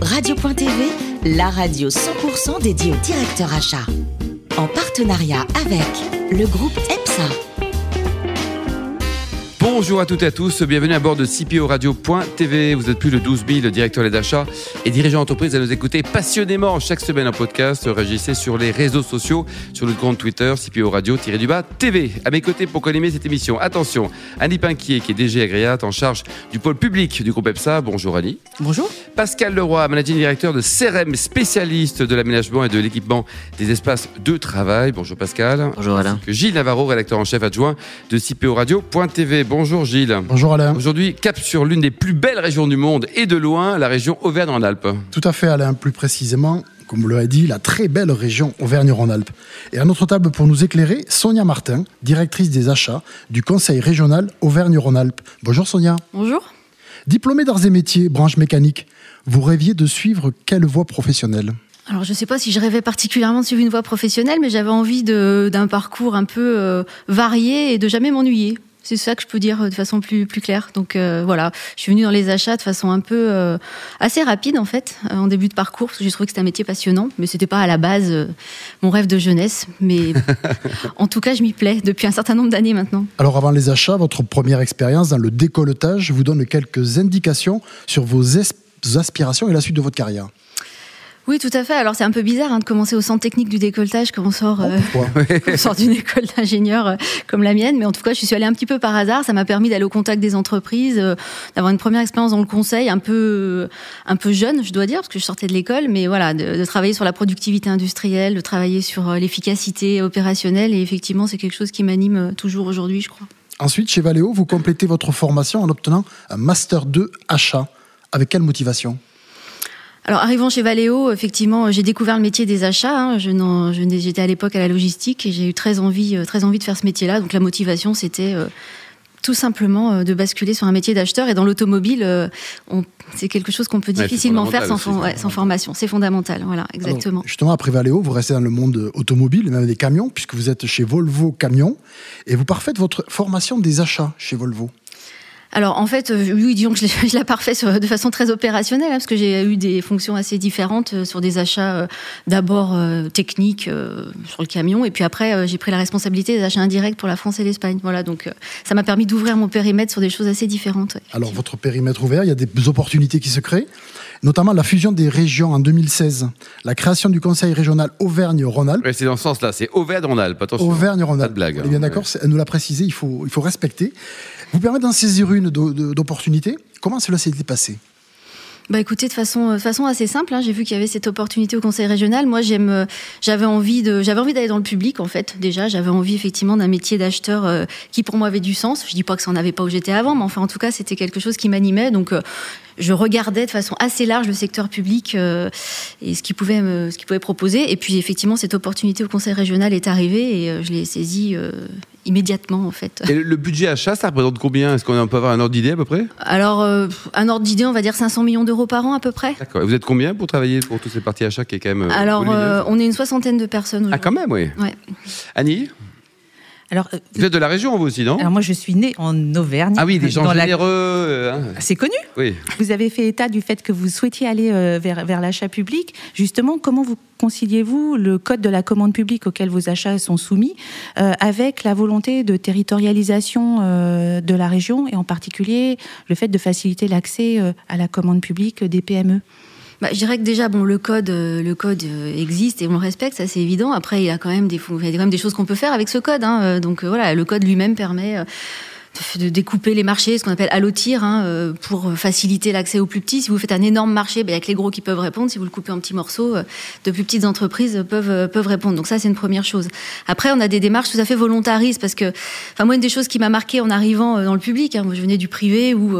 Radio.tv, la radio 100% dédiée au directeur achat. En partenariat avec le groupe EPSA. Bonjour à toutes et à tous, bienvenue à bord de CPO Radio.tv. Vous êtes plus de 12 000 directeurs d'achat et dirigeants d'entreprise à nous écouter passionnément chaque semaine en podcast. Réagissez sur les réseaux sociaux, sur notre compte Twitter, CPO Radio-du-bas TV. À mes côtés pour collimer cette émission, attention, Annie Pinquier qui est DG Agréat en charge du pôle public du groupe EPSA. Bonjour Annie. Bonjour. Pascal Leroy, managing directeur de CRM, spécialiste de l'aménagement et de l'équipement des espaces de travail. Bonjour Pascal. Bonjour Alain. Gilles Navarro, rédacteur en chef adjoint de CPO Radio.tv. Bonjour Gilles. Bonjour Alain. Aujourd'hui, cap sur l'une des plus belles régions du monde et de loin, la région Auvergne-en-Alpes. Tout à fait Alain, plus précisément, comme vous l'avez dit, la très belle région Auvergne-Rhône-Alpes. Et à notre table pour nous éclairer, Sonia Martin, directrice des achats du Conseil régional Auvergne-Rhône-Alpes. Bonjour Sonia. Bonjour. Diplômée d'arts et métiers, branche mécanique, vous rêviez de suivre quelle voie professionnelle? Alors je ne sais pas si je rêvais particulièrement de suivre une voie professionnelle, mais j'avais envie d'un parcours un peu euh, varié et de jamais m'ennuyer. C'est ça que je peux dire de façon plus, plus claire. Donc euh, voilà, je suis venue dans les achats de façon un peu euh, assez rapide en fait, euh, en début de parcours, parce que j'ai trouvé que c'était un métier passionnant, mais c'était pas à la base mon rêve de jeunesse. Mais en tout cas, je m'y plais depuis un certain nombre d'années maintenant. Alors avant les achats, votre première expérience dans le décolletage vous donne quelques indications sur vos aspirations et la suite de votre carrière. Oui, tout à fait. Alors c'est un peu bizarre hein, de commencer au centre technique du décolletage quand on sort, oh, euh, sort d'une école d'ingénieur euh, comme la mienne. Mais en tout cas, je suis allée un petit peu par hasard. Ça m'a permis d'aller au contact des entreprises, euh, d'avoir une première expérience dans le conseil, un peu, un peu jeune, je dois dire, parce que je sortais de l'école. Mais voilà, de, de, travailler sur la productivité industrielle, de travailler sur l'efficacité opérationnelle. Et effectivement, c'est quelque chose qui m'anime toujours aujourd'hui, je crois. Ensuite, chez Valeo, vous complétez votre formation en obtenant un master 2 achat. Avec quelle motivation? Alors, arrivant chez Valeo, effectivement, j'ai découvert le métier des achats. Hein. Je j'étais à l'époque à la logistique et j'ai eu très envie, euh, très envie de faire ce métier-là. Donc, la motivation, c'était euh, tout simplement euh, de basculer sur un métier d'acheteur. Et dans l'automobile, c'est quelque chose qu'on peut difficilement faire sans, sans formation. C'est fondamental, voilà, exactement. justement, après Valeo, vous restez dans le monde automobile, même des camions, puisque vous êtes chez Volvo Camions, et vous parfaites votre formation des achats chez Volvo. Alors en fait, euh, oui, disons que je l'ai parfait de façon très opérationnelle, hein, parce que j'ai eu des fonctions assez différentes euh, sur des achats euh, d'abord techniques sur le camion, et puis après j'ai pris la responsabilité des achats indirects pour la France et l'Espagne. Voilà, donc ça m'a permis d'ouvrir mon périmètre sur des choses assez différentes. Alors votre périmètre ouvert, il y a des opportunités qui se créent, notamment la fusion des régions en 2016, la création du Conseil régional Auvergne-Rhône-Alpes. c'est dans ce sens-là, c'est Auvergne-Rhône-Alpes, attention. Auvergne-Rhône-Alpes. blague. Hein. bien d'accord, elle nous l'a précisé, il faut, il faut respecter. Vous permet d'en saisir une d'opportunité. Comment cela s'est passé? Bah écoutez, de façon, de façon assez simple, hein, j'ai vu qu'il y avait cette opportunité au Conseil régional. Moi, j'aime, euh, j'avais envie de, j'avais envie d'aller dans le public en fait. Déjà, j'avais envie effectivement d'un métier d'acheteur euh, qui pour moi avait du sens. Je dis pas que ça en avait pas où j'étais avant, mais enfin en tout cas, c'était quelque chose qui m'animait. Donc euh, je regardais de façon assez large le secteur public et ce qu'il pouvait, ce qu'il pouvait proposer. Et puis effectivement, cette opportunité au Conseil régional est arrivée et je l'ai saisie immédiatement en fait. Et le budget achat, ça représente combien? Est-ce qu'on peut avoir un ordre d'idée à peu près? Alors, euh, un ordre d'idée, on va dire 500 millions d'euros par an à peu près. D'accord. Et vous êtes combien pour travailler pour toutes ces parties achats qui est quand même. Euh, Alors, euh, on est une soixantaine de personnes. Ah, quand même, oui. Ouais. Annie? Alors, vous êtes de la région, vous aussi, non? Alors moi, je suis née en Auvergne. Ah oui, des gens généreux. Hein. C'est connu. Oui. Vous avez fait état du fait que vous souhaitiez aller vers, vers l'achat public. Justement, comment vous conciliez-vous le code de la commande publique auquel vos achats sont soumis euh, avec la volonté de territorialisation euh, de la région et en particulier le fait de faciliter l'accès euh, à la commande publique des PME bah, je dirais que déjà, bon, le code, le code existe et on le respecte, ça c'est évident. Après, il y a quand même des, il y a quand même des choses qu'on peut faire avec ce code. Hein. Donc voilà, le code lui-même permet de découper les marchés, ce qu'on appelle allotir, hein, euh, pour faciliter l'accès aux plus petits. Si vous faites un énorme marché, ben, il n'y a que les gros qui peuvent répondre. Si vous le coupez en petits morceaux, euh, de plus petites entreprises peuvent, euh, peuvent répondre. Donc ça, c'est une première chose. Après, on a des démarches tout à fait volontaristes, parce que, enfin, moi, une des choses qui m'a marqué en arrivant dans le public, hein, moi, je venais du privé où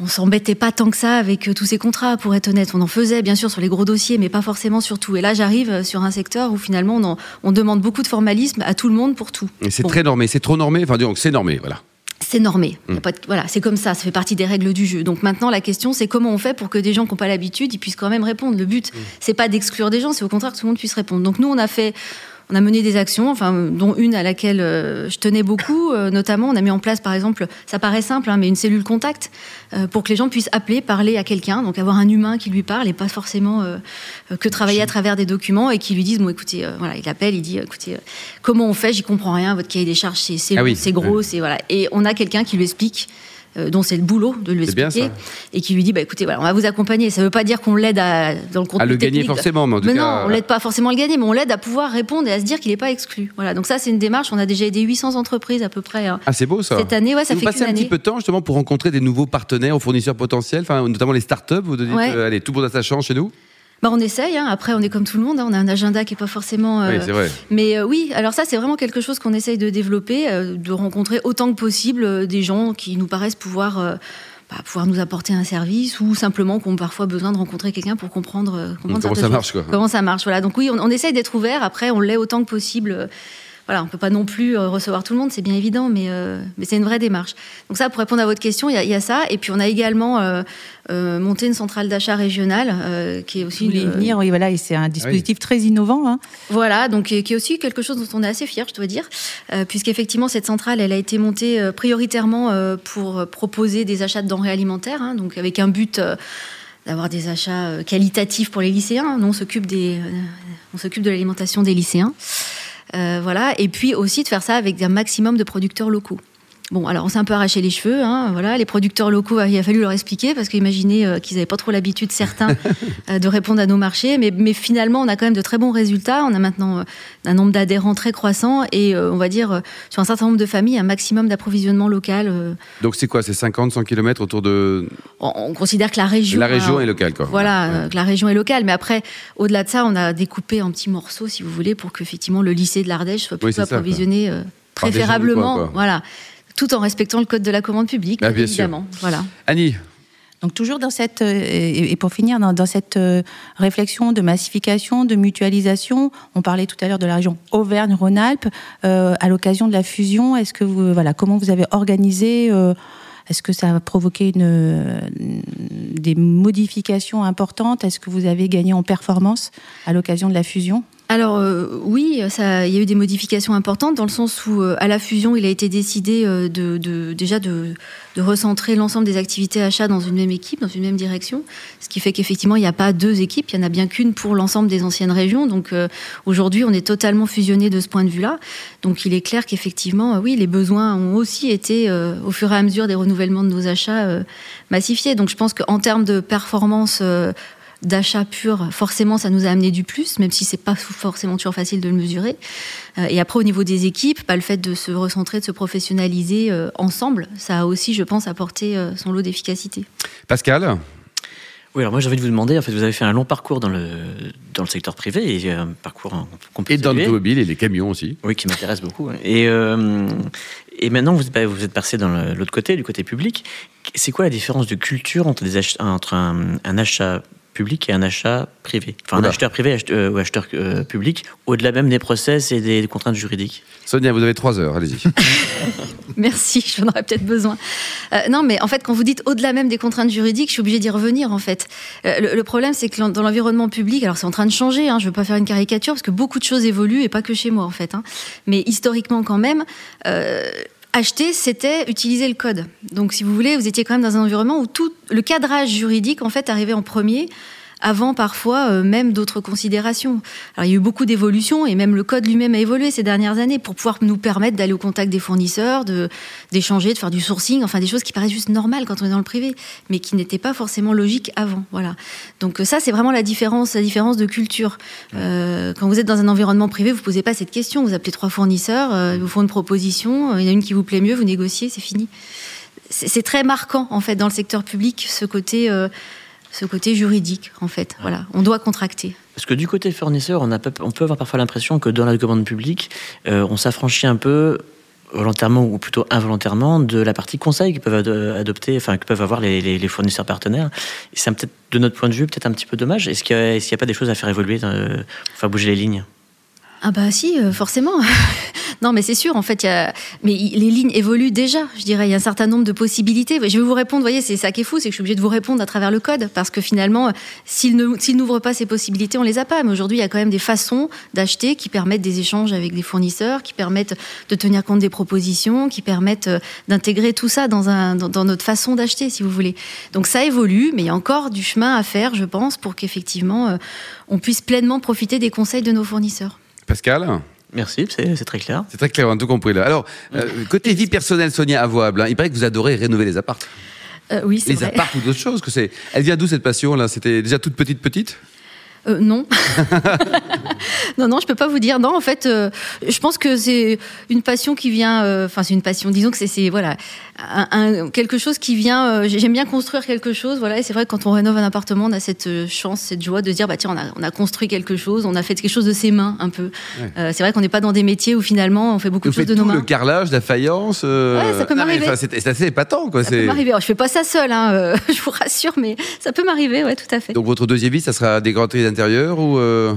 on s'embêtait pas tant que ça avec tous ces contrats, pour être honnête. On en faisait, bien sûr, sur les gros dossiers, mais pas forcément sur tout. Et là, j'arrive sur un secteur où finalement, on, on, demande beaucoup de formalisme à tout le monde pour tout. Et c'est très normé, c'est trop normé, enfin, disons c'est normé, voilà c'est normé. Mm. voilà, c'est comme ça, ça fait partie des règles du jeu. Donc maintenant, la question, c'est comment on fait pour que des gens qui n'ont pas l'habitude, ils puissent quand même répondre. Le but, mm. c'est pas d'exclure des gens, c'est au contraire que tout le monde puisse répondre. Donc nous, on a fait on a mené des actions, enfin, dont une à laquelle je tenais beaucoup. notamment, on a mis en place, par exemple, ça paraît simple, hein, mais une cellule contact pour que les gens puissent appeler, parler à quelqu'un, donc avoir un humain qui lui parle et pas forcément que travailler à travers des documents et qui lui disent bon, écoutez, voilà, il appelle, il dit, écoutez, comment on fait J'y comprends rien. Votre cahier des charges, c'est Ah oui. gros, c'est voilà. Et on a quelqu'un qui lui explique. Euh, dont c'est le boulot de lui bien, expliquer et qui lui dit bah écoutez voilà on va vous accompagner ça veut pas dire qu'on l'aide à dans le contenu À le gagner forcément, mais en tout Mais cas. non, on l'aide pas forcément à le gagner, mais on l'aide à pouvoir répondre et à se dire qu'il n'est pas exclu. Voilà, donc ça c'est une démarche. On a déjà aidé 800 entreprises à peu près hein. Ah, c'est beau ça. cette année. Ouais, ça vous fait passez qu'une un petit peu de temps justement pour rencontrer des nouveaux partenaires ou fournisseurs potentiels, enfin, notamment les startups. Vous dites, Ouais. euh, allez, tout pour sa chance chez nous? Bah, on essaye. hein. Après, on est comme tout le monde. hein. On a un agenda qui est pas forcément. euh, Oui, c'est vrai. Mais euh, oui, alors ça, c'est vraiment quelque chose qu'on essaye de développer, euh, de rencontrer autant que possible des gens qui nous paraissent pouvoir, bah, pouvoir nous apporter un service ou simplement qui ont parfois besoin de rencontrer quelqu'un pour comprendre, comprendre Comment ça marche, quoi. Comment ça marche, voilà. Donc oui, on, on essaye d'être ouvert. Après, on l'est autant que possible. Voilà, on peut pas non plus euh, recevoir tout le monde, c'est bien évident, mais, euh, mais c'est une vraie démarche. Donc ça, pour répondre à votre question, il y, a- il y a ça. Et puis on a également euh, euh, monté une centrale d'achat régionale, euh, qui est aussi Vous voulez y une- venir, oui, voilà, et c'est un dispositif très innovant. hein. voilà, donc qui est qui est aussi quelque chose dont on est assez fier, je dois dire, euh, puisqu'effectivement cette centrale, elle a été montée euh, prioritairement euh, pour proposer des achats de denrées alimentaires, hein, donc avec un but euh, d'avoir des achats qualitatifs pour les lycéens. Nous, on s'occupe des, on s'occupe de l'alimentation des lycéens, Euh, voilà, et puis aussi de faire ça avec un maximum de producteurs locaux. Bon, alors on s'est un peu arraché les cheveux, hein, voilà. Les producteurs locaux, il a fallu leur expliquer parce qu'imaginez euh, qu'ils n'avaient pas trop l'habitude, certains, euh, de répondre à nos marchés. Mais, mais finalement, on a quand même de très bons résultats. On a maintenant euh, un nombre d'adhérents très croissant et euh, on va dire sur un certain nombre de familles un maximum d'approvisionnement local. Donc c'est quoi? C'est 50, 100 km autour de on, on considère que la région, la région hein, est locale, quoi. voilà, Ouais. que la région est locale. Mais après, au-delà de ça, on a découpé en petits morceaux, si vous voulez, pour que effectivement le lycée de l'Ardèche soit Oui, plutôt ça, quoi. approvisionné du préférablement, quoi. voilà, tout en respectant le code de la commande publique, Ah, bien sûr. évidemment. Voilà. Annie, Donc toujours dans cette euh, et pour finir dans, dans cette euh, réflexion de massification, de mutualisation, on parlait tout à l'heure de la région Auvergne-Rhône-Alpes euh, à l'occasion de la fusion. Est-ce que vous voilà comment vous avez organisé euh, Est-ce que ça a provoqué une, des modifications importantes? Est-ce que vous avez gagné en performance à l'occasion de la fusion? Alors euh, oui, ça, il y a eu des modifications importantes dans le sens où euh, à la fusion, il a été décidé euh, de, déjà de, de recentrer l'ensemble des activités achats dans une même équipe, dans une même direction, ce qui fait qu'effectivement il n'y a pas deux équipes, il y en a bien qu'une pour l'ensemble des anciennes régions. Donc aujourd'hui, on est totalement fusionné de ce point de vue-là. Donc il est clair qu'effectivement, oui, les besoins ont aussi été au fur et à mesure des renouvellements de nos achats massifiés. Donc je pense qu'en termes de performance d'achat pur, forcément, ça nous a amené du plus, même si c'est pas forcément toujours facile de le mesurer. Euh, et après, au niveau des équipes, bah, le fait de se recentrer, de se professionnaliser euh, ensemble, ça a aussi, je pense, apporté euh, son lot d'efficacité. Pascal, Oui, alors moi j'ai envie de vous demander, en fait, vous avez fait un long parcours dans le, dans le secteur privé, et un parcours hein, qu'on peut et dans l'automobile et les camions aussi. Oui, qui m'intéresse beaucoup. Et, euh, et maintenant, vous, bah, vous êtes passé dans l'autre côté, du côté public. C'est quoi la différence de culture entre, des ach- entre un, un achat public et un achat privé Enfin, Oula. un acheteur privé euh, ou acheteur euh, public, au-delà même des process et des contraintes juridiques. Sonia, vous avez trois heures, allez-y. Merci, j'en aurais peut-être besoin. Euh, non, mais en fait, quand vous dites au-delà même des contraintes juridiques, je suis obligée d'y revenir, en fait. Euh, le, le problème, c'est que dans l'environnement public, alors c'est en train de changer, hein, je ne veux pas faire une caricature, parce que beaucoup de choses évoluent, et pas que chez moi, en fait. hein. Mais historiquement, quand même, euh, acheter, c'était utiliser le code. Donc, si vous voulez, vous étiez quand même dans un environnement où tout le cadrage juridique, en fait, arrivait en premier avant parfois euh, même d'autres considérations. Alors il y a eu beaucoup d'évolutions et même le code lui-même a évolué ces dernières années pour pouvoir nous permettre d'aller au contact des fournisseurs, de d'échanger, de faire du sourcing, enfin des choses qui paraissent juste normales quand on est dans le privé, mais qui n'étaient pas forcément logiques avant. Voilà. Donc euh, ça c'est vraiment la différence, la différence de culture. Euh, quand vous êtes dans un environnement privé, vous posez pas cette question. Vous appelez trois fournisseurs, euh, ils vous font une proposition, euh, il y en a une qui vous plaît mieux, vous négociez, c'est fini. C'est très marquant en fait dans le secteur public ce côté. euh, ce côté juridique, en fait. Voilà, on doit contracter. Parce que du côté fournisseur, on, a, on peut avoir parfois l'impression que dans la commande publique, euh, on s'affranchit un peu volontairement ou plutôt involontairement de la partie conseil que peuvent ado- adopter, enfin que peuvent avoir les, les- les fournisseurs partenaires. C'est peut-être de notre point de vue peut-être un petit peu dommage. Est-ce qu'il n'y a, pas des choses à faire évoluer, euh, pour faire bouger les lignes? Ah bah si, euh, forcément. Non, mais c'est sûr, en fait, y a... mais les lignes évoluent déjà, je dirais. Il y a un certain nombre de possibilités. Je vais vous répondre, vous voyez, c'est ça qui est fou, c'est que je suis obligée de vous répondre à travers le code, parce que finalement, s'il n'ouvre pas ces possibilités, on les a pas. Mais aujourd'hui, il y a quand même des façons d'acheter qui permettent des échanges avec des fournisseurs, qui permettent de tenir compte des propositions, qui permettent euh, d'intégrer tout ça dans, dans, notre façon d'acheter, si vous voulez. Donc ça évolue, mais il y a encore du chemin à faire, je pense, pour qu'effectivement, euh, on puisse pleinement profiter des conseils de nos fournisseurs. Pascal? Merci, c'est très clair. C'est très clair, on a tout compris là. Alors, euh, côté vie personnelle, Sonia Avoable, hein, il paraît que vous adorez rénover les appartes. Euh, oui, c'est Les appartes ou d'autres choses que c'est. Elle vient d'où cette passion là? C'était déjà toute petite petite? Euh, non. non, non, je peux pas vous dire. Non, en fait, euh, je pense que c'est une passion qui vient. Euh, enfin, c'est une passion. Disons que c'est voilà un, quelque chose qui vient. J'aime bien construire quelque chose. Voilà, et c'est vrai que quand on rénove un appartement, on a cette chance, cette joie de dire bah tiens, on a, on a construit quelque chose, on a fait quelque chose de ses mains un peu. c'est vrai qu'on n'est pas dans des métiers où finalement on fait beaucoup de choses de nos mains. Le carrelage, la faïence. Ouais, ça peut m'arriver. C'est assez épatant, quoi. Ça peut m'arriver. Je fais pas ça seul, hein, je vous rassure, mais ça peut m'arriver, ouais, tout à fait. Donc votre deuxième vie, ça sera des grandes intérieur ou euh,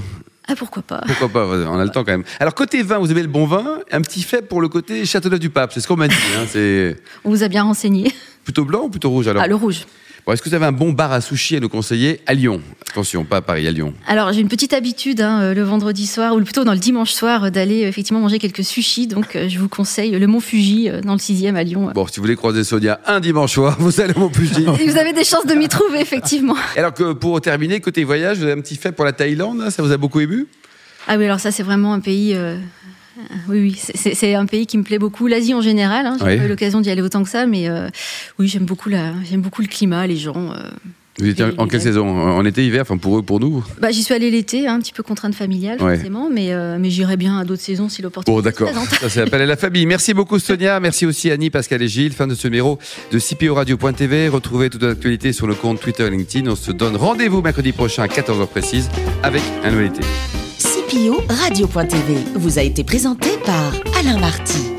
Ah pourquoi pas Pourquoi pas On a le temps quand même. Alors côté vin, vous aimez le bon vin Un petit fait pour le côté Châteauneuf du Pape, c'est ce qu'on m'a dit. Hein, on vous a bien renseigné. Plutôt blanc ou plutôt rouge alors Ah le rouge. Bon, Est-ce que vous avez un bon bar à sushi à nous conseiller à Lyon? Attention, pas à Paris, à Lyon. Alors j'ai une petite habitude hein, euh, le vendredi soir, ou plutôt dans le dimanche soir, euh, d'aller effectivement manger quelques sushis. Donc je vous conseille le Mont Fuji dans le 6e à Lyon. Bon, si vous voulez croiser Sonia un dimanche soir, vous allez au Mont Fuji. Et vous avez des chances de m'y trouver, effectivement. alors que pour terminer, côté voyage, vous avez un petit fait pour la Thaïlande, ça vous a beaucoup ému? Ah oui, alors ça c'est vraiment un pays... Oui, oui, c'est un pays qui me plaît beaucoup. L'Asie en général, hein, j'ai pas eu l'occasion d'y aller autant que ça, mais euh, oui, j'aime beaucoup, beaucoup le climat, les gens. Euh, vous étiez en quelle saison En été, hiver Enfin, pour eux, pour nous bah, J'y suis allée l'été, hein, un petit peu contrainte familiale, forcément, mais, euh, mais j'irai bien à d'autres saisons si l'opportunité Bon, d'accord. Ça s'appelle à la famille. Merci beaucoup, Sonia. Merci aussi, Annie, Pascal et Gilles. Fin de ce numéro de CPO Radio.tv. Retrouvez toute l'actualité sur le compte Twitter et LinkedIn. On se donne rendez-vous mercredi prochain à 14h précise avec un nouvel été. Radio.tv vous a été présenté par Alain Marty.